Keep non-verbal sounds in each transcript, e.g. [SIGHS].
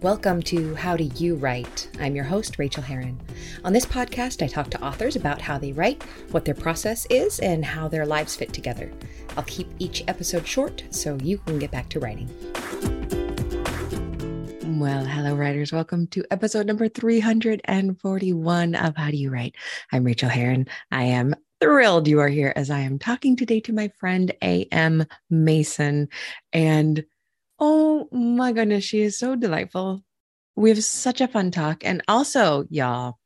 Welcome to How Do You Write? I'm your host, Rachel Herron. On this podcast, I talk to authors about how they write, what their process is, and how their lives fit together. I'll keep each episode short so you can get back to writing. Well, hello, writers. Welcome to episode number 341 of How Do You Write? I'm Rachel Herron. I am thrilled you are here as I am talking today to my friend A.M. Mason. And oh my goodness, she is so delightful. We have such a fun talk. And also, y'all,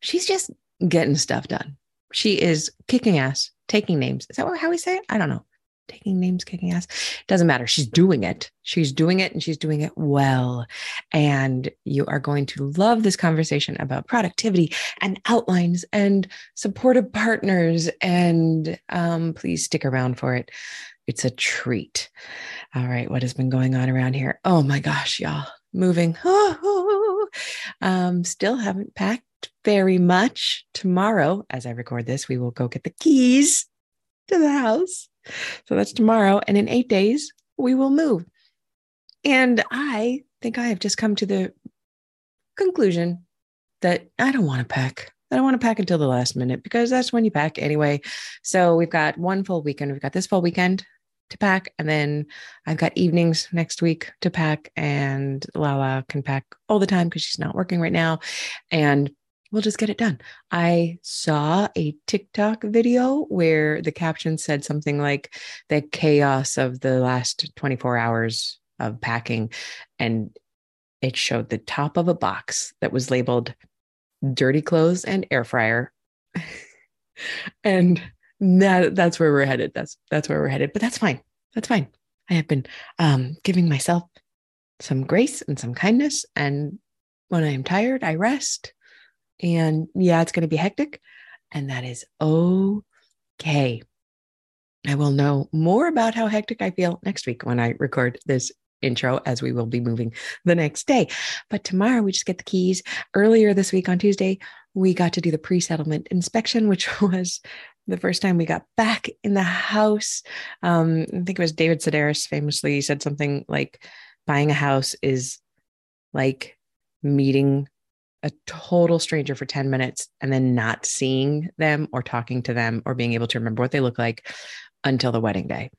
she's just getting stuff done. She is kicking ass, taking names. Is that how we say it? I don't know taking names, kicking ass. Doesn't matter. She's doing it. She's doing it and she's doing it well. And you are going to love this conversation about productivity and outlines and supportive partners. And um, please stick around for it. It's a treat. All right. What has been going on around here? Oh my gosh, y'all. Moving. [LAUGHS] Um, still haven't packed very much. Tomorrow, as I record this, we will go get the keys to the house so that's tomorrow. And in eight days, we will move. And I think I have just come to the conclusion that I don't want to pack. I don't want to pack until the last minute because that's when you pack anyway. So we've got one full weekend. We've got this full weekend to pack. And then I've got evenings next week to pack. And Lala can pack all the time because she's not working right now. And we'll just get it done. I saw a TikTok video where the caption said something like the chaos of the last 24 hours of packing. And it showed the top of a box that was labeled dirty clothes and air fryer. [LAUGHS] and that, that's where we're headed. That's that's where we're headed. But that's fine. That's fine. I have been um, giving myself some grace and some kindness. And when I am tired, I rest and yeah, it's going to be hectic. And that is okay. I will know more about how hectic I feel next week when I record this intro, as we will be moving the next day. But tomorrow we just get the keys. Earlier this week on Tuesday, we got to do the pre settlement inspection, which [LAUGHS] was the first time we got back in the house. Um, I think it was David Sedaris famously said something like, buying a house is like meeting a total stranger for 10 minutes and then not seeing them or talking to them or being able to remember what they look like until the wedding day.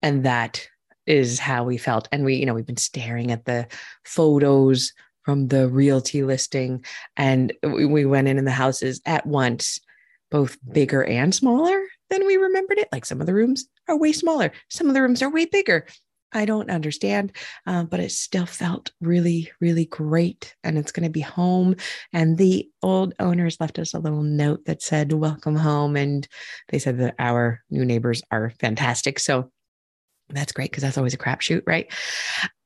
And that is how we felt. And we, you know, we've been staring at the photos from the realty listing and we, we went in in the houses at once, both bigger and smaller than we remembered it. Like some of the rooms are way smaller, some of the rooms are way bigger. I don't understand, um, but it still felt really, really great. And it's going to be home. And the old owners left us a little note that said, Welcome home. And they said that our new neighbors are fantastic. So that's great because that's always a crapshoot, right?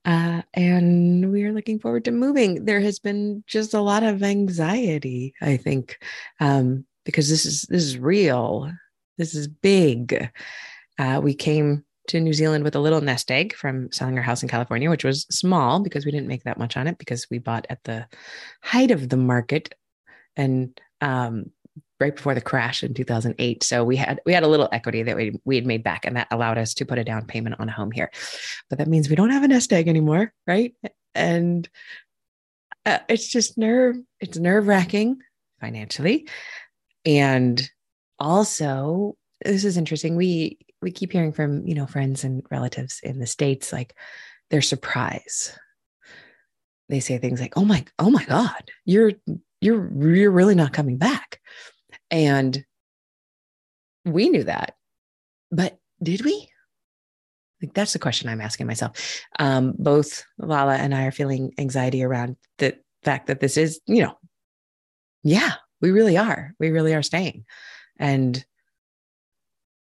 Uh, and we are looking forward to moving. There has been just a lot of anxiety, I think, um, because this is this is real. This is big. Uh, we came to New Zealand with a little nest egg from selling our house in California, which was small because we didn't make that much on it because we bought at the height of the market and um, right before the crash in 2008. So we had we had a little equity that we we had made back, and that allowed us to put a down payment on a home here. But that means we don't have a nest egg anymore, right? And uh, it's just nerve it's nerve wracking financially, and also this is interesting. We we keep hearing from you know friends and relatives in the states like their surprise. They say things like oh my oh my god you're you're you're really not coming back. And we knew that. But did we? Like that's the question i'm asking myself. Um, both lala and i are feeling anxiety around the fact that this is you know yeah we really are we really are staying and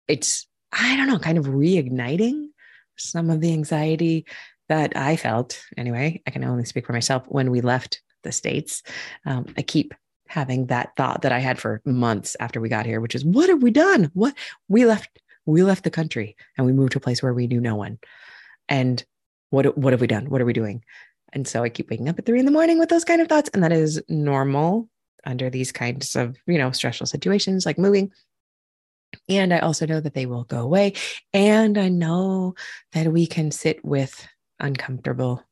it's I don't know, kind of reigniting some of the anxiety that I felt. Anyway, I can only speak for myself when we left the States. Um, I keep having that thought that I had for months after we got here, which is, what have we done? What we left, we left the country and we moved to a place where we knew no one. And what, what have we done? What are we doing? And so I keep waking up at three in the morning with those kind of thoughts. And that is normal under these kinds of, you know, stressful situations like moving. And I also know that they will go away. And I know that we can sit with uncomfortable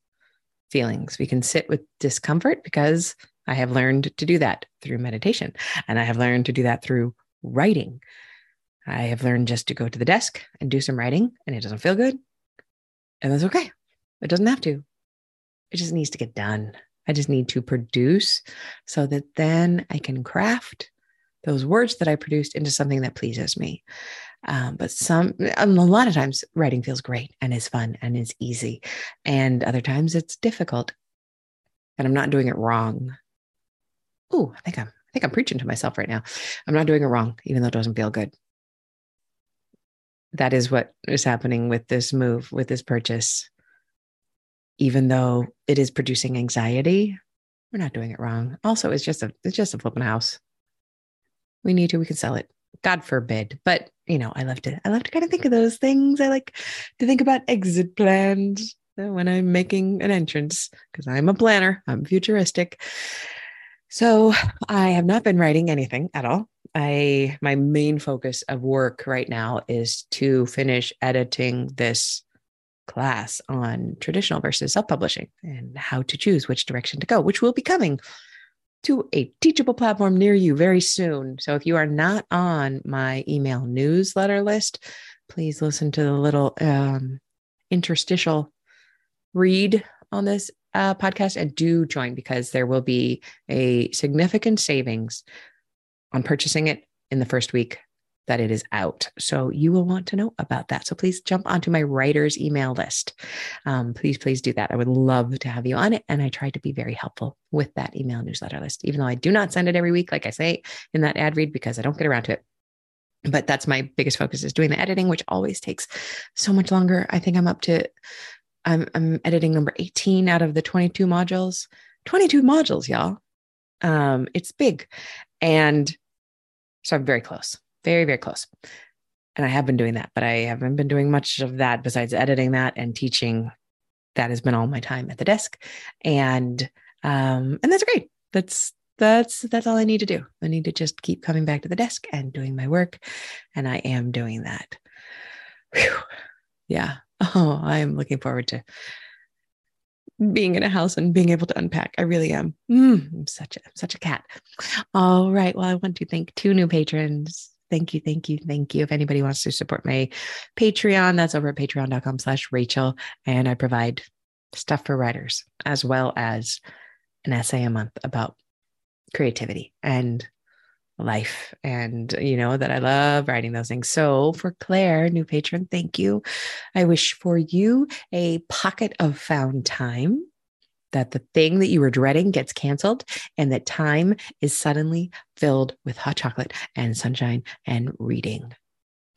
feelings. We can sit with discomfort because I have learned to do that through meditation. And I have learned to do that through writing. I have learned just to go to the desk and do some writing, and it doesn't feel good. And that's okay. It doesn't have to. It just needs to get done. I just need to produce so that then I can craft those words that I produced into something that pleases me. Um, but some, a lot of times, writing feels great and is fun and is easy. And other times it's difficult and I'm not doing it wrong. Oh, I think I'm, I think I'm preaching to myself right now. I'm not doing it wrong, even though it doesn't feel good. That is what is happening with this move, with this purchase even though it is producing anxiety, we're not doing it wrong. Also, it's just a it's just a flipping house. We need to, we can sell it. God forbid. But you know, I love to I love to kind of think of those things. I like to think about exit plans uh, when I'm making an entrance because I'm a planner. I'm futuristic. So I have not been writing anything at all. I my main focus of work right now is to finish editing this class on traditional versus self publishing and how to choose which direction to go, which will be coming to a teachable platform near you very soon. So if you are not on my email newsletter list, please listen to the little um, interstitial read on this uh, podcast and do join because there will be a significant savings on purchasing it in the first week that it is out. So you will want to know about that. So please jump onto my writer's email list. Um, please, please do that. I would love to have you on it. And I try to be very helpful with that email newsletter list, even though I do not send it every week, like I say in that ad read, because I don't get around to it. But that's my biggest focus is doing the editing, which always takes so much longer. I think I'm up to, I'm, I'm editing number 18 out of the 22 modules. 22 modules, y'all. Um, it's big. And so I'm very close very, very close. And I have been doing that, but I haven't been doing much of that besides editing that and teaching. That has been all my time at the desk. And um, and that's great. That's that's that's all I need to do. I need to just keep coming back to the desk and doing my work. And I am doing that. Whew. Yeah. [LAUGHS] Oh, I am looking forward to being in a house and being able to unpack. I really am. Mm, I'm such a such a cat. All right. Well, I want to thank two new patrons Thank you, thank you, thank you. If anybody wants to support my Patreon, that's over at patreon.com slash Rachel. And I provide stuff for writers as well as an essay a month about creativity and life and you know that i love writing those things so for claire new patron thank you i wish for you a pocket of found time that the thing that you were dreading gets canceled and that time is suddenly filled with hot chocolate and sunshine and reading.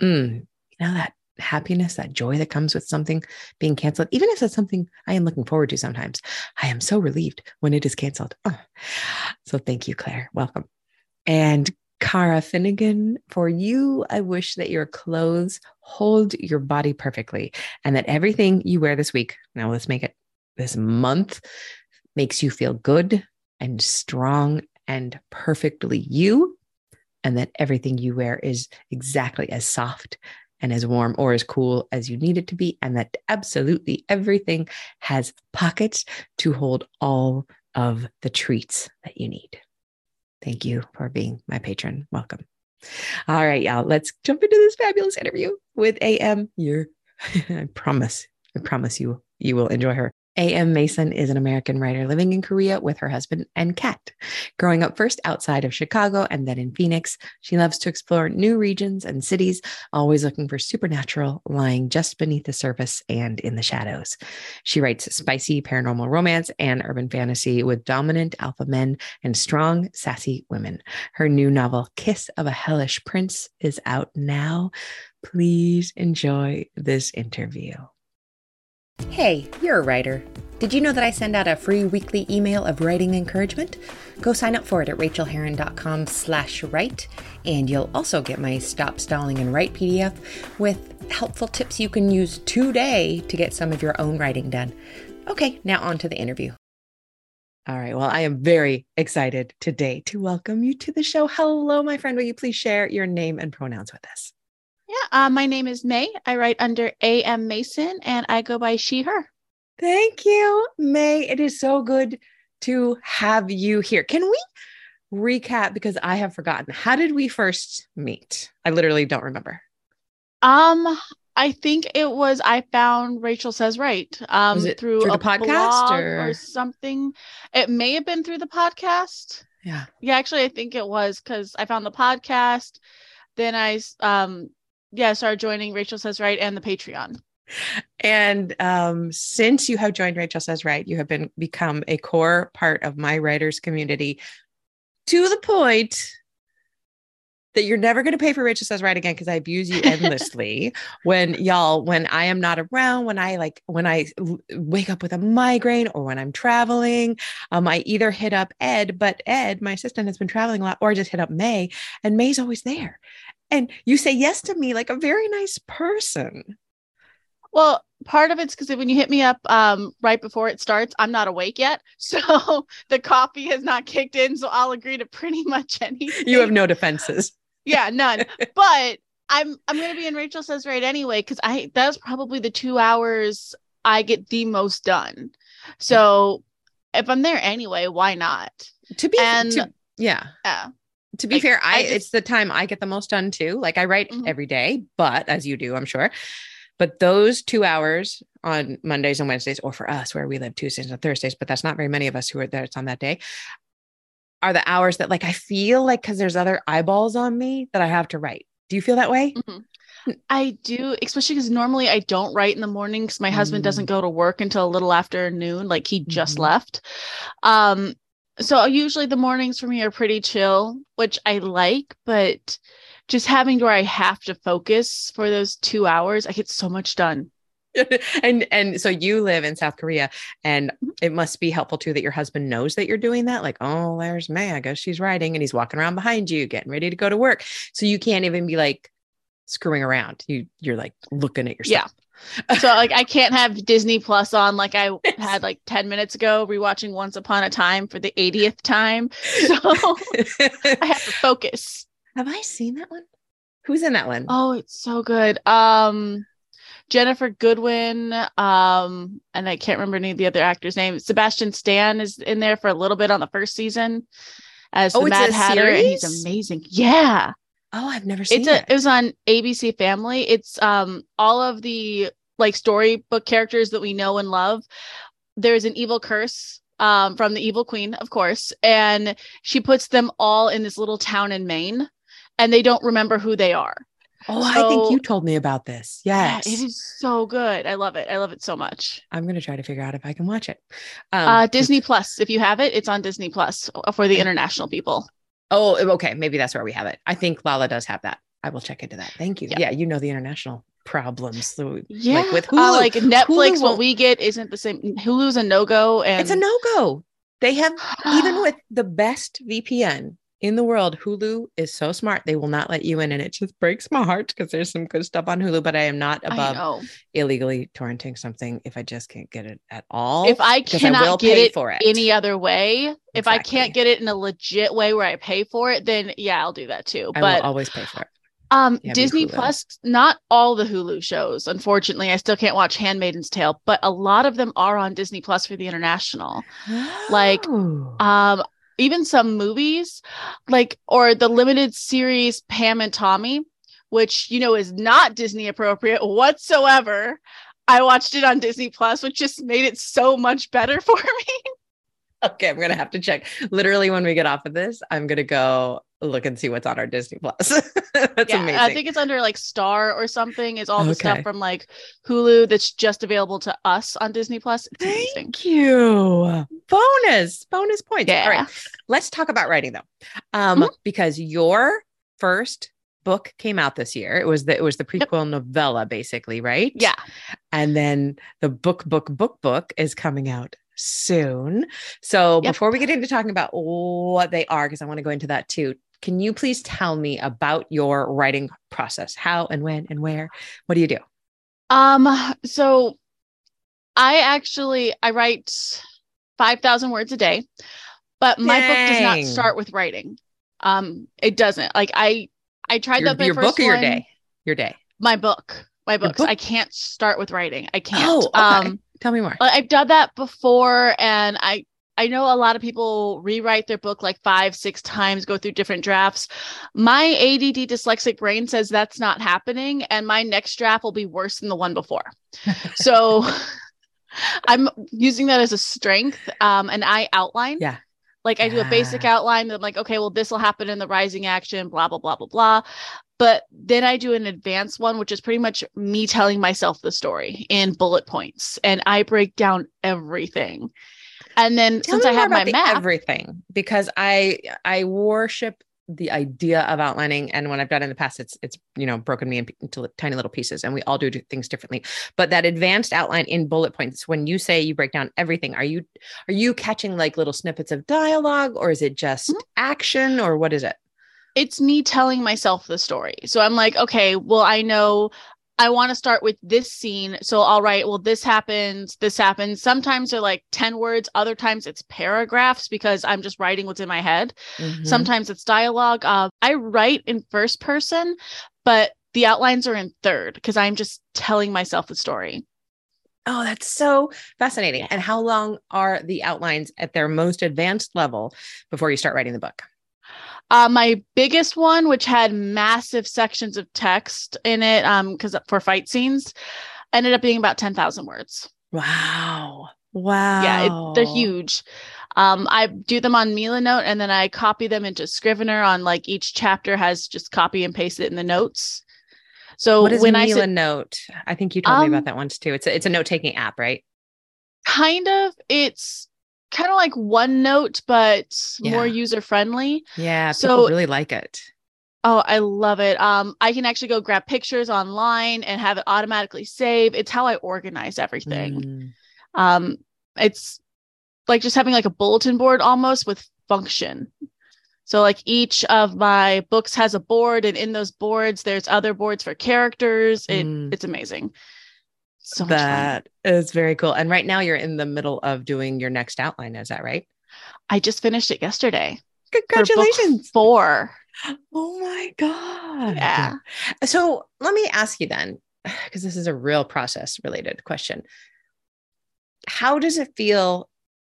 Mm, you know, that happiness, that joy that comes with something being canceled, even if it's something I am looking forward to sometimes. I am so relieved when it is canceled. Oh. So thank you, Claire. Welcome. And Cara Finnegan, for you, I wish that your clothes hold your body perfectly and that everything you wear this week, now let's make it this month makes you feel good and strong and perfectly you, and that everything you wear is exactly as soft and as warm or as cool as you need it to be, and that absolutely everything has pockets to hold all of the treats that you need. Thank you for being my patron. Welcome. All right, y'all, let's jump into this fabulous interview with AM. You're, [LAUGHS] I promise, I promise you, you will enjoy her. A.M. Mason is an American writer living in Korea with her husband and cat. Growing up first outside of Chicago and then in Phoenix, she loves to explore new regions and cities, always looking for supernatural lying just beneath the surface and in the shadows. She writes spicy paranormal romance and urban fantasy with dominant alpha men and strong, sassy women. Her new novel, Kiss of a Hellish Prince, is out now. Please enjoy this interview. Hey, you're a writer. Did you know that I send out a free weekly email of writing encouragement? Go sign up for it at rachelherron.com slash write, and you'll also get my Stop Stalling and Write PDF with helpful tips you can use today to get some of your own writing done. Okay, now on to the interview. All right. Well, I am very excited today to welcome you to the show. Hello, my friend. Will you please share your name and pronouns with us? Yeah, uh, my name is May. I write under A.M. Mason and I go by she, her. Thank you, May. It is so good to have you here. Can we recap because I have forgotten. How did we first meet? I literally don't remember. Um, I think it was I found Rachel says write. Um, through, through a the podcast or- or something. It may have been through the podcast. Yeah. Yeah, actually, I think it was because I found the podcast. Then I um, yeah, started joining Rachel says write and the Patreon. And um, since you have joined Rachel Says Write, you have been become a core part of my writers community to the point that you're never going to pay for Rachel Says Write again because I abuse you endlessly. [LAUGHS] when y'all, when I am not around, when I like, when I wake up with a migraine or when I'm traveling, um, I either hit up Ed, but Ed, my assistant, has been traveling a lot, or I just hit up May, and May's always there. And you say yes to me like a very nice person. Well, part of it's because when you hit me up um, right before it starts, I'm not awake yet. [LAUGHS] So the coffee has not kicked in. So I'll agree to pretty [LAUGHS] much anything. You have no defenses. yeah, none. [LAUGHS] but I'm I'm gonna be in Rachel says write anyway, because I that's probably the two hours I get the most done. So if I'm there anyway, why not? to be And- to- yeah Yeah. To be Like, fair i, I just- it's the time i get the most done too like i write Mhm. every day but as you do i'm sure but those two hours on mondays and wednesdays or for us where we live tuesdays and thursdays but that's not very many of us who are there it's on that day are the hours that like i feel like because there's other eyeballs on me that i have to write do you feel that way I do, especially because normally I don't write in the morning because my husband Mm. doesn't go to work until a little after noon, like he just Mhm. left. Um, so usually the mornings for me are pretty chill, which I like, but just having to where I have to focus for those two hours, I get so much done. [LAUGHS] and and so you live in south korea and Mhm. it must be helpful too that your husband knows that you're doing that like oh there's may i guess she's writing and he's walking around behind you getting ready to go to work so you can't even be like screwing around you you're like looking at yourself. Yeah. So like I can't have Disney Plus on like I had like 10 minutes ago rewatching Once Upon a Time for the 80th time. [LAUGHS] So I have to focus. have i seen that one who's in that one Oh, it's so good. Um Ginnifer Goodwin, um, and I can't remember any of the other actors' names. Sebastian Stan is in there for a little bit on the first season as Oh, the Mad Hatter, and he's amazing. Yeah, oh i've never seen it's a it it was on ABC Family. It's um all of the like storybook characters that we know and love. There's an evil curse um from the evil queen, of course, and she puts them all in this little town in Maine, and they don't remember who they are. oh i think you told me about this yes Yeah, it is so good. I love it. I love it so much. i'm gonna try to figure out if i can watch it um uh Disney Plus, if you have it, it's on Disney Plus for the international people. Oh, okay. Maybe that's where we have it. I think Lala does have that. I will check into that. Thank you. Yeah. Yeah, you know the international problems. So Yeah, like with uh, like Netflix, Hulu what we get isn't the same. Hulu's a no go, and it's a no go. They have even [GASPS] with the best VPN in the world, Hulu is so smart. They will not let you in, and it just breaks my heart because there's some good stuff on Hulu. But I am not above illegally torrenting something if I just can't get it at all. If I because I cannot get pay it for it. any other way, if I can't get it in a legit way where I pay for it, then yeah, I'll do that too. I but will always pay for it. Um, Yeah, Disney Plus, not all the Hulu shows. Unfortunately, I still can't watch Handmaiden's Tale, but a lot of them are on Disney Plus for the international. Like, [GASPS] Oh. Um, even some movies, like or the limited series Pam and Tommy, which you know is not Disney appropriate whatsoever. I watched it on Disney Plus, which just made it so much better [LAUGHS] for me. Okay, I'm gonna have to check. Literally, when we get off of this, I'm gonna go look and see what's on our Disney Plus. [LAUGHS] That's yeah, amazing. I think it's under like Star or something. Is all the stuff from like Hulu that's just available to us on Disney Plus. It's amazing. Thank you. Bonus, bonus points. Yeah. All right, let's talk about writing though, um, Mhm. because your first book came out this year. It was the it was the Yep. prequel novella, basically, right? Yeah. and then the book, book, book, book is coming out soon. So Yep. before we get into talking about what they are, because I want to go into that too. Can you please tell me about your writing process? How and when and where? What do you do? Um, so I actually I write five thousand words a day, but my book does not start with writing. Um, it doesn't. Like I I tried Your, that your first book or your one- day? Your day. My book. my books. book- I can't start with writing. I can't. Oh, okay. Um Tell me more. I've done that before and I I know a lot of people rewrite their book like five, six times, go through different drafts. My ADD dyslexic brain says that's not happening, and my next draft will be worse than the one before. [LAUGHS] So I'm using that as a strength. Um, and I outline. Yeah. Like I do a basic outline I'm like, okay, well, this will happen in the rising action, blah, blah, blah, blah, blah. But then I do an advanced one, which is pretty much me telling myself the story in bullet points. And I break down everything. And then Tell since me I have my map, everything because I I worship the idea of outlining and when I've done it in the past it's it's you know broken me into tiny little pieces and we all do things differently but that advanced outline in bullet points when you say you break down everything are you are you catching like little snippets of dialogue or is it just Mhm. action or what is it it's me telling myself the story. So I'm like, okay, well, I know I want to start with this scene. So I'll write, well, this happens, this happens. Sometimes they're like 10 words, other times it's paragraphs because I'm just writing what's in my head. Mhm. Sometimes it's dialogue. Uh, I write in first person, but the outlines are in third because I'm just telling myself the story. Oh, that's so fascinating. And how long are the outlines at their most advanced level before you start writing the book? Uh, my biggest one, which had massive sections of text in it, um, because for fight scenes, ended up being about ten thousand words. Wow. Wow. Yeah, it, they're huge. Um, I do them on Milanote and then I copy them into Scrivener on like each chapter has just copy and paste it in the notes. So What is when I Mila sit, Note? I think you told me Um, about that once too. It's a, it's a note taking app, right? kind of, it's kind of like OneNote, but more user friendly. Yeah, So- people really like it. Oh, I love it. Um, I can actually go grab pictures online and have it automatically save. It's how I organize everything. Mm. Um, it's like just having like a bulletin board almost with function. So like each of my books has a board, and in those boards, there's other boards for characters. It Mm. it's amazing. So. That is very cool. And right now you're in the middle of doing your next outline. Is that right? I just finished it yesterday. Congratulations. Four. Oh my God. Yeah. So let me ask you then, [SIGHS] because this is a real process related question. How does it feel?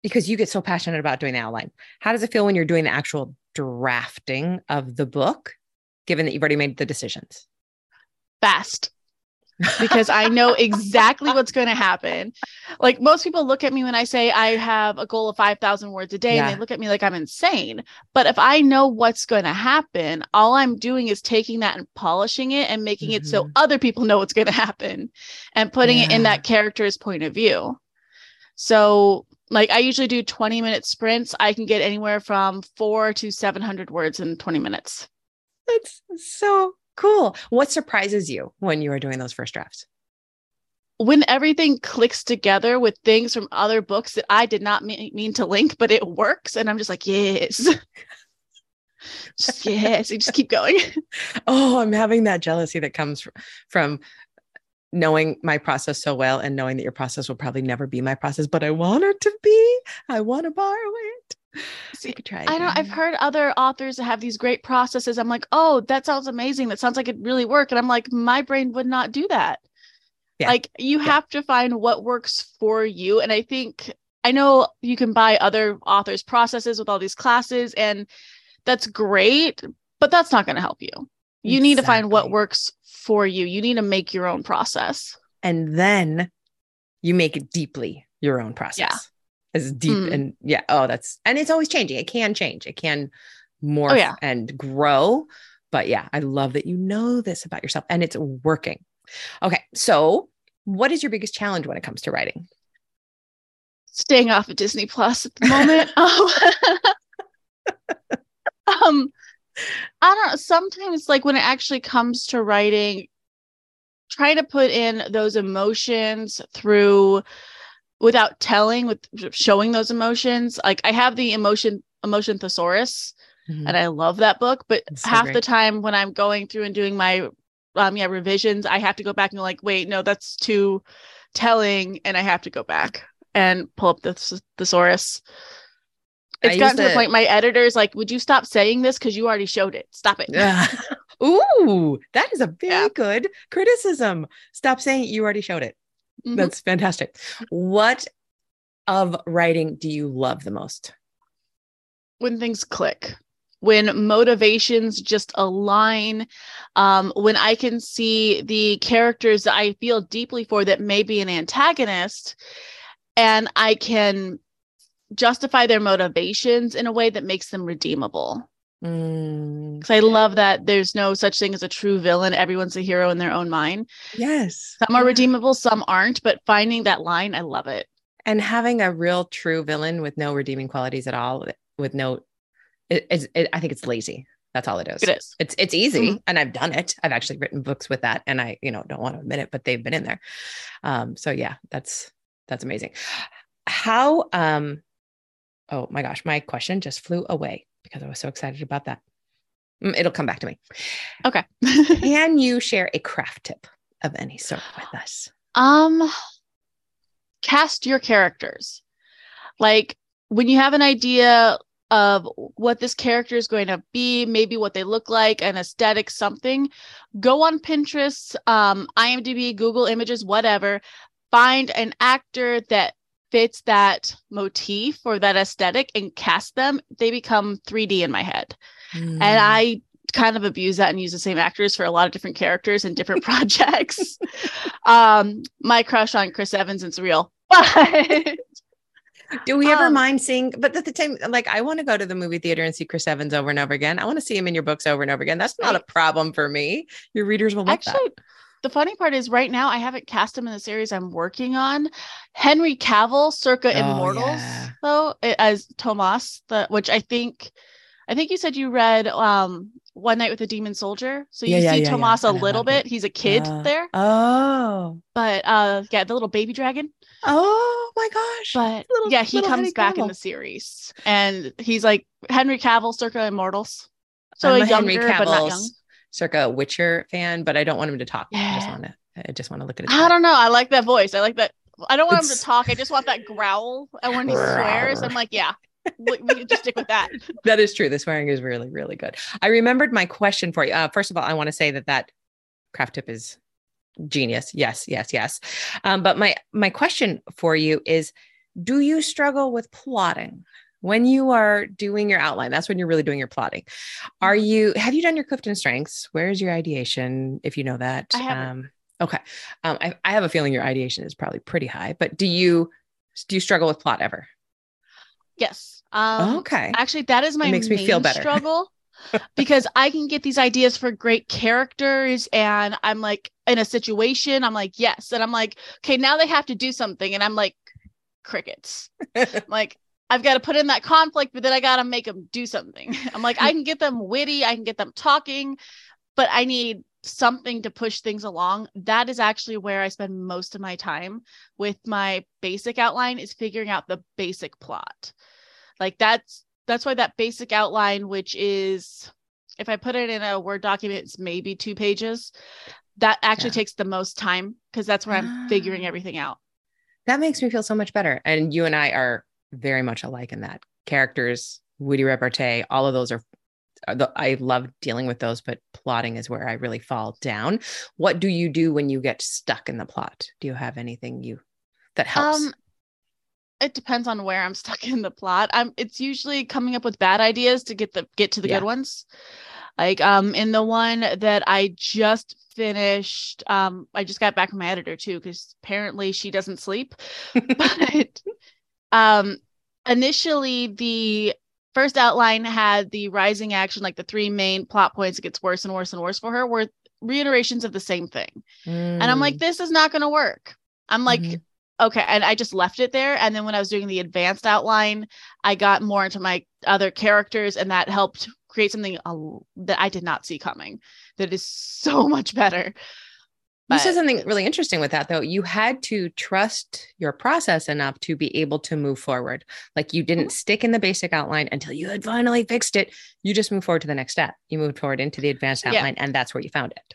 Because you get so passionate about doing the outline. How does it feel when you're doing the actual drafting of the book, given that you've already made the decisions? Fast. Because I know exactly what's going to happen. Like most people look at me when I say I have a goal of 5,000 words a day and they look at me like I'm insane. But if I know what's going to happen, all I'm doing is taking that and polishing it and making it so Mhm. other people know what's going to happen and putting it in that character's point of view. So, like I usually do 20 minute sprints. I can get anywhere from 4 to 700 words in 20 minutes. That's so cool. What surprises you when you are doing those first drafts? when everything clicks together with things from other books that I did not mean, mean to link, but it works. And I'm just like, yes. [LAUGHS] just, yes. You just keep going. Oh, I'm having that jealousy that comes from knowing my process so well and knowing that your process will probably never be my process, but I want it to be. I want to borrow it. You could try. I know I've heard other authors have these great processes. I'm like, oh, that sounds amazing. That sounds like it really work. And I'm like, my brain would not do that. Yeah. Like you Yeah. have to find what works for you. And I think I know you can buy other authors' processes with all these classes, and that's great, but that's not going to help you. You need to find what works for you. You need to make your own process. and then you make it deeply your own process. As deep Mm. and yeah, oh, that's and it's always changing. It can change. It can morph Oh, yeah. and grow. But yeah, I love that you know this about yourself and it's working. Okay, so what is your biggest challenge when it comes to writing? Staying off of Disney Plus at the moment. [LAUGHS] um, [LAUGHS] um, I don't know. Sometimes, like when it actually comes to writing, trying to put in those emotions through without telling, with showing those emotions. Like I have the emotion emotion thesaurus, Mhm. and I love that book. But so half the time when I'm going through and doing my um yeah revisions, I have to go back and like, wait, no, that's too telling, and I have to go back and pull up the thes- thesaurus. I It's gotten used to the point my editor's like, would you stop saying this because you already showed it? Stop it. Yeah. [LAUGHS] Ooh, that is a very Yeah. good criticism. Stop saying it. You already showed it. Mhm. That's fantastic. What of writing do you love the most? when things click when motivations just align um, when i can see the characters that i feel deeply for that may be an antagonist and i can justify their motivations in a way that makes them redeemable Mm, because i love that there's no such thing as a true villain everyone's a hero in their own mind yes. some are redeemable some aren't but finding that line i love it And having a real true villain with no redeeming qualities at all, with no, it, it's- it, I think it's lazy. That's all it is. it is It's it's easy, Mhm. and I've done it. I've actually written books with that, and I you know don't want to admit it, but they've been in there. Um, so yeah, that's that's amazing. How um, oh my gosh, my question just flew away because I was so excited about that. Mm, It'll come back to me. okay [LAUGHS] Can you share a craft tip of any sort with us? Um, cast your characters. Like when you have an idea of what this character is going to be, maybe what they look like, an aesthetic, something, go on Pinterest, um, IMDb, Google Images, whatever. Find an actor that fits that motif or that aesthetic and cast them. They become 3D in my head Mm. and I kind of abuse that and use the same actors for a lot of different characters and different [LAUGHS] projects. [LAUGHS] um, my crush on Chris Evans is real, [LAUGHS] but Do we ever Um, mind seeing? But at the time, like I want to go to the movie theater and see Chris Evans over and over again. I want to see him in your books over and over again. That's not a problem for me. Your readers will love actually, the funny part is right now I haven't cast him in the series I'm working on. Henry Cavill, circa Oh, Immortals, yeah. though, as Tomas, the which I think, I think you said you read um One Night with a Demon Soldier. So you Yeah, see yeah. Tomas a little bit. He's a kid Uh, there, Oh, but uh, yeah, the little baby dragon. oh my gosh! but Little- yeah, he comes back in the series, and he's like Henry Cavill, circa Immortals. So I'm a a Henry younger, but not young. Circa Witcher fan, but I don't want him to talk. I just Yeah. want to. I just want to look at it. I don't know. I like that voice. I like that. I don't want him to talk. I just want that growl. And [LAUGHS] when he swears, I'm like, yeah, we, we can just stick with that. [LAUGHS] that is true. The swearing is really, really good. I remembered my question for you. Uh, first of all, I want to say that that craft tip is genius. Yes, yes, yes. Um, but my my question for you is: Do you struggle with plotting when you are doing your outline? That's when you're really doing your plotting. Are Mm-hmm. you? Have you done your Clifton Strengths? Where's your ideation? If you know that, I haven't. Um, okay. Um, I, I have a feeling your ideation is probably pretty high. But do you do you struggle with plot ever? Yes. Um, okay. Actually, that is my makes me feel main better. struggle [LAUGHS] because I can get these ideas for great characters, and I'm like in a situation, I'm like, yes, and I'm like, okay, now they have to do something, and I'm like, crickets. [LAUGHS] like I've got to put in that conflict, but then I got to make them do something. I'm like, I can get them witty, I can get them talking, but I need something to push things along. That is actually where I spend most of my time with my basic outline is figuring out the basic plot. Like that's that's why that basic outline, which is if I put it in a Word document, it's maybe two pages. That actually Yeah. takes the most time because that's where I'm figuring Ah. everything out. That makes me feel so much better. And you and I are very much alike in that. Characters, witty repartee, all of those are. I love dealing with those, but plotting is where I really fall down. What do you do when you get stuck in the plot? Do you have anything you that helps? Um, it depends on where I'm [LAUGHS] stuck in the plot. I'm it's usually coming up with bad ideas to get the get to the Yeah. good ones. Like um in the one that I just finished, um I just got back from my editor too because apparently she doesn't sleep. [LAUGHS] but um initially the first outline had the rising action like the three main plot points. It gets worse and worse and worse for her were reiterations of the same thing. And i'm like this is not going to work. I'm like Mhm. okay. And i just left it there. And then when i was doing the advanced outline i got more into my other characters and that helped create something uh, that i did not see coming that is so [LAUGHS] much better You said something really interesting with that, though. You had to trust your process enough to be able to move forward. Like you didn't stick in the basic outline until you had finally fixed it. You just moved forward to the next step. You moved forward into the advanced Yeah. outline, and that's where you found it.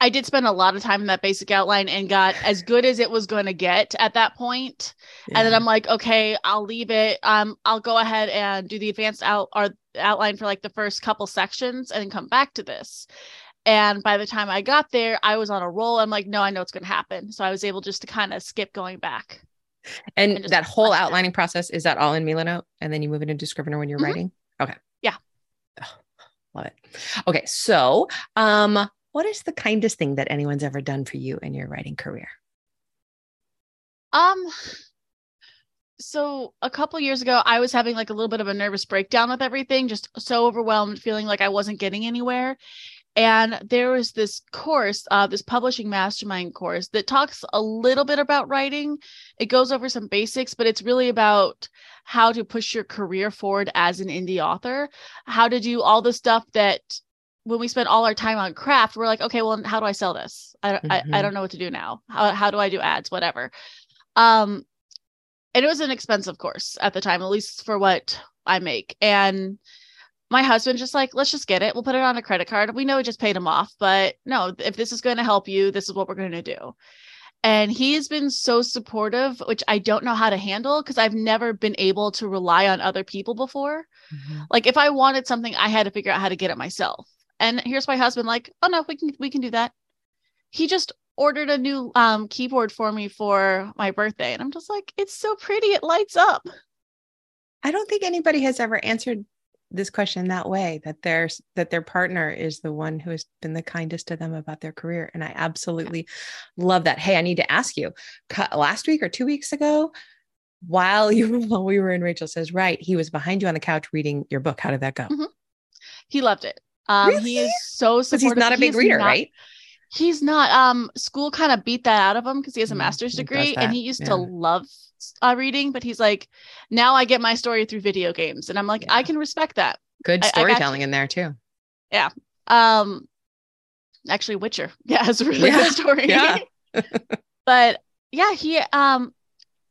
I did spend a lot of time in that basic outline and got as good as it was going to get at that point. And then I'm like, okay, I'll leave it. Um, I'll go ahead and do the advanced out or outline for like the first couple sections and come back to this. And by the time I got there, I was on a roll. I'm like, no, I know it's going to happen. So I was able just to kind of skip going back. And, And that whole flesh it out. outlining process is that all in Milanote, and then you move it into Scrivener when you're Mhm. writing. Okay. Yeah. Oh, love it. Okay, so um, what is the kindest thing that anyone's ever done for you in your writing career? Um, so a couple years ago, I was having like a little bit of a nervous breakdown with everything, just so overwhelmed, feeling like I wasn't getting anywhere. And there was this course, uh, this publishing mastermind course that talks a little bit about writing. It goes over some basics, but it's really about how to push your career forward as an indie author, how to do all the stuff that when we spend all our time on craft, we're like, okay, well, how do I sell this? I, I, I Mhm. don't know what to do now. How, how do I do ads? Whatever. Um, and it was an expensive course at the time, at least for what I make. And my husband just like, let's just get it. We'll put it on a credit card. We know we just paid him off, but no, if this is going to help you, this is what we're going to do. And he has been so supportive, which I don't know how to handle because I've never been able to rely on other people before. Like if I wanted something, I had to figure out how to get it myself. And here's my husband like, oh no, we can we can do that. He just ordered a new um keyboard for me for my birthday. And I'm just like, it's so pretty, it lights up. I don't think anybody has ever answered this question that way that their that their partner is the one who has been the kindest to them about their career and i absolutely love that hey i need to ask you last week or two weeks ago while you [LAUGHS] while we were in rachel says write he was behind you on the couch reading your book how did that go Mhm. He loved it. Um Really? he is so supportive. he's not a big reader not- right He's not um school kind of beat that out of him because he has a Mm, master's degree and he used yeah. to love uh, reading, but he's like, now I get my story through video games. And I'm like, I can respect that. good I- I got storytelling in there too Yeah. Um, actually, Witcher, [LAUGHS] yeah, has a really Yeah, good story. yeah. [LAUGHS] [LAUGHS] but yeah, he um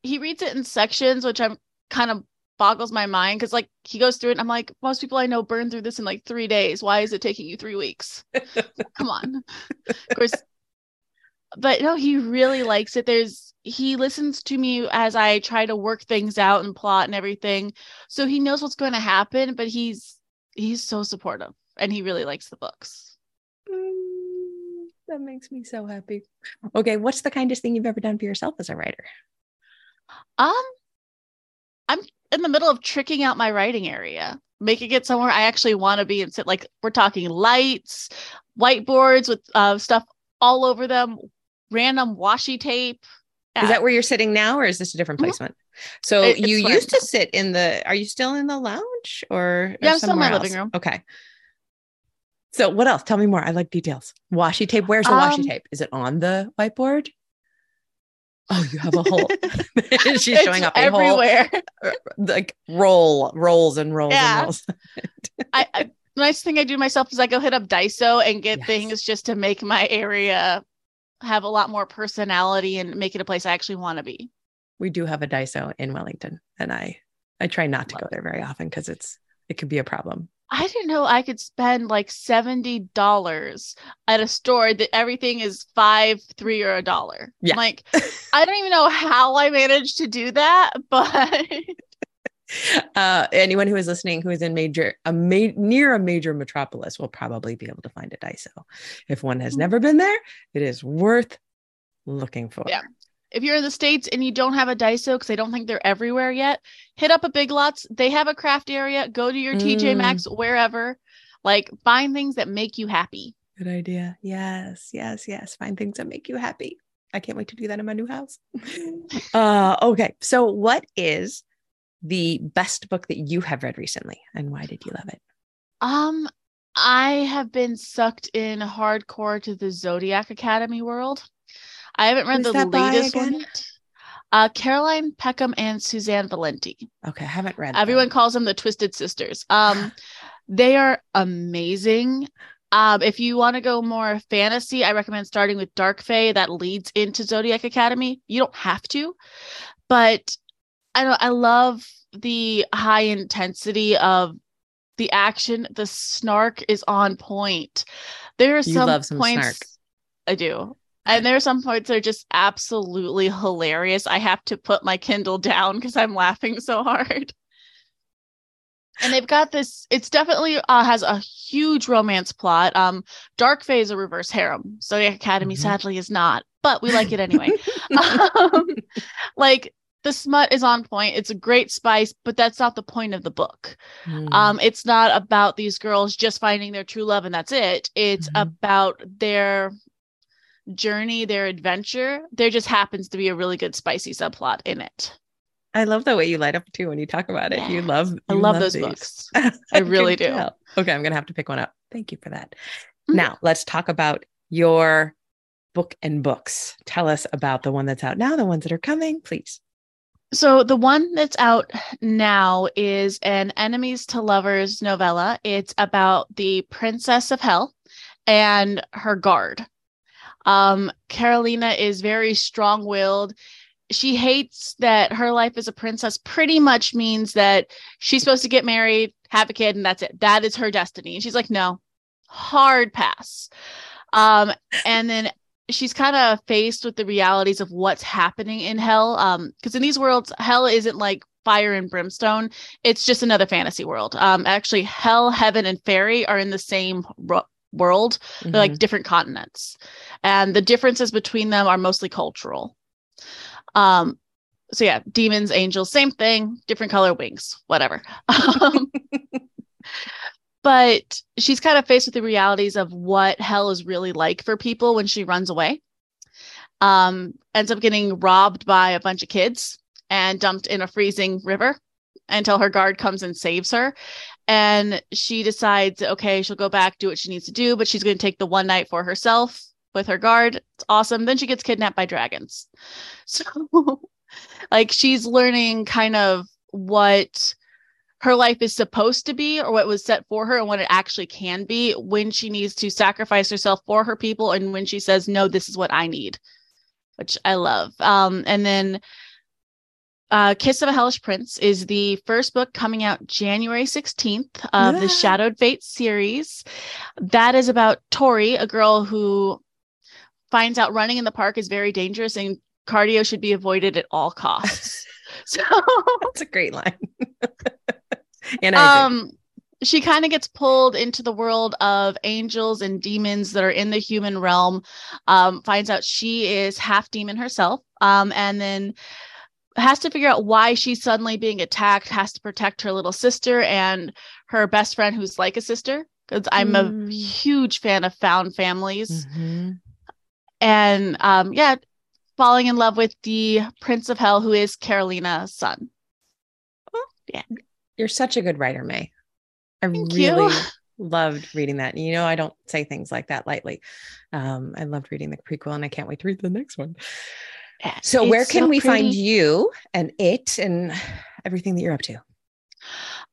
he reads it in sections, which I'm kind of boggles my mind because like he goes through it. And I'm like, most people I know burn through this in like three days. Why is it taking you three weeks? [LAUGHS] Come on, of course. But no, he really likes it. There's he listens to me as I try to work things out and plot and everything, so he knows what's going to happen. But he's he's so supportive and he really likes the books. Mm, that makes me so happy okay what's the kindest thing you've ever done for yourself as a writer Um, I'm in the middle of tricking out my writing area, making it somewhere I actually want to be and sit. Like we're talking lights, whiteboards with uh, stuff all over them, random washi tape. Is that where you're sitting now, or is this a different Mhm. placement? So It- you used to sit in the. Are you still in the lounge, or Yeah, or I'm still in my somewhere living else? room. Okay. So what else? Tell me more. I like details. Washi tape. Where's the washi Um, tape? Is it on the whiteboard? Oh, you have a whole. [LAUGHS] [LAUGHS] She's It's showing up everywhere. [LAUGHS] whole like roll, rolls and rolls Yeah. and rolls. I, I the nice thing I do myself is I go hit up Daiso and get Yes. things just to make my area have a lot more personality and make it a place I actually want to be. We do have a Daiso in Wellington, and I I try not to Love go there very often because it's it could be a problem. I didn't know I could spend like $70 at a store that everything is five, three, or a dollar. Yeah. Like, I don't even know how I managed to do that, [LAUGHS] but uh, anyone who is listening who is in major a ma- near a major metropolis will probably be able to find a Daiso. If one has Mhm. never been there, it is worth looking for. Yeah. If you're in the States and you don't have a Daiso because I don't think they're everywhere yet, hit up a Big Lots. They have a craft area. Go to your TJ Mm. Maxx, wherever. Like, find things that make you happy. Good idea. Yes, yes, yes. Find things that make you happy. I can't wait to do that in my new house. [LAUGHS] uh, okay. So, what is the best book that you have read recently, and why did you love it? Um, I have been sucked in hardcore to the Zodiac Academy world. I haven't read Who's the latest one. Uh, Caroline Peckham and Suzanne Valenti. Okay, I haven't read. Everyone calls them the Twisted Sisters. Um, [SIGHS] they are amazing. Um, if you want to go more fantasy, I recommend starting with Dark Fae that leads into Zodiac Academy. You don't have to, but I know I love the high intensity of the action. The snark is on point. There are You some love some points snark. I do. And there are some points that are just absolutely hilarious. I have to put my Kindle down because I'm laughing so hard. and they've got this it's definitely uh, has a huge romance plot um Dark Fae a reverse harem zodiac academy Mhm. sadly is not but we like it anyway [LAUGHS] um, like the smut is on point it's a great spice but that's not the point of the book Mm. um it's not about these girls just finding their true love and that's it it's Mhm. about their journey their adventure there just happens to be a really good spicy subplot in it I love the way you light up too when you talk about it. You love. i you love, those these. books [LAUGHS] I really do. tell. Okay, I'm gonna have to pick one up. Thank you for that. Mhm. Now let's talk about your book and books. Tell us about the one that's out now, the ones that are coming, please. So the one that's out now is an enemies to lovers novella. It's about the princess of hell and her guard. Um, Carolina is very strong-willed. She hates that her life as a princess pretty much means that she's supposed to get married, have a kid, and that's it. That is her destiny. And she's like, no, hard pass. Um, and then she's kind of faced with the realities of what's happening in hell um because in these worlds hell isn't like fire and brimstone it's just another fantasy world um actually hell heaven and fairy are in the same world they're like different continents. And the differences between them are mostly cultural. Um so yeah demons angels same thing different color wings whatever. [LAUGHS] Um, but she's kind of faced with the realities of what hell is really like for people when she runs away. Um ends up getting robbed by a bunch of kids and dumped in a freezing river until her guard comes and saves her. And she decides okay she'll go back do what she needs to do but she's going to take the one night for herself with her guard. It's awesome. Then she gets kidnapped by dragons. [LAUGHS] So like she's learning kind of what her life is supposed to be or what was set for her and what it actually can be when she needs to sacrifice herself for her people and when she says no this is what i need which i love. Um, and then uh, kiss of a hellish prince is the first book coming out january 16th of Yeah. the shadowed fate series that is about tori a girl who finds out running in the park is very dangerous and cardio should be avoided at all costs [LAUGHS] so That's a great line. [LAUGHS] and I agree. um she kind of gets pulled into the world of angels and demons that are in the human realm um finds out she is half demon herself um and then has to figure out why she's suddenly being attacked has to protect her little sister and her best friend who's like a sister because i'm Mm. a huge fan of found families Mhm. and um yeah falling in love with the prince of hell who is carolina's son Yeah. You're such a good writer, May. I Thank you. really [LAUGHS] loved reading that. You know, I don't say things like that lightly. Um, I loved reading the prequel and I can't wait to read the next one. So, where can so we find you and it and everything that you're up to?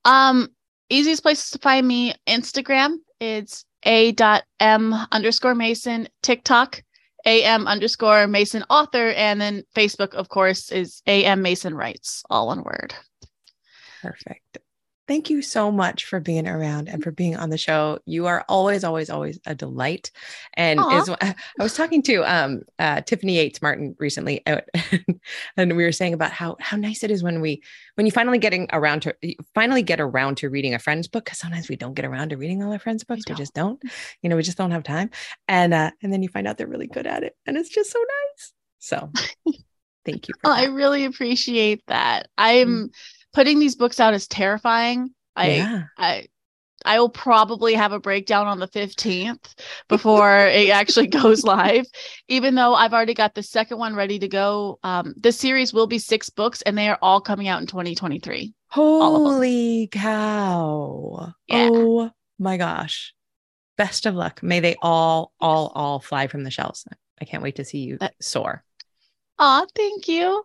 Um, easiest places to find me Instagram. It's a dot m underscore Mason. TikTok, am underscore Mason author, and then Facebook, of course, is am Mason writes. All one word. Perfect. Thank you so much for being around and for being on the show. You are always, always, always a delight. And is, [LAUGHS] I was talking to um, uh, Tiffany Yates Martin recently, uh, [LAUGHS] and we were saying about how how nice it is when we when you finally getting around to you finally get around to reading a friend's book because sometimes we don't get around to reading all our friends' books. We, just don't. You know, we just don't have time. And uh, and then you find out they're really good at it, and it's just so nice. So, [LAUGHS] thank you. Oh, I really appreciate that. I'm putting these books out is terrifying. I yeah. I I will probably have a breakdown on the 15th [LAUGHS] before it actually goes live, even though I've already got the second one ready to go. Um, the series will be six books and they are all coming out in 2023. Holy cow. Yeah. Oh my gosh. Best of luck. May they all, all, all fly from the shelves. I can't wait to see you That- soar. Aw, thank you.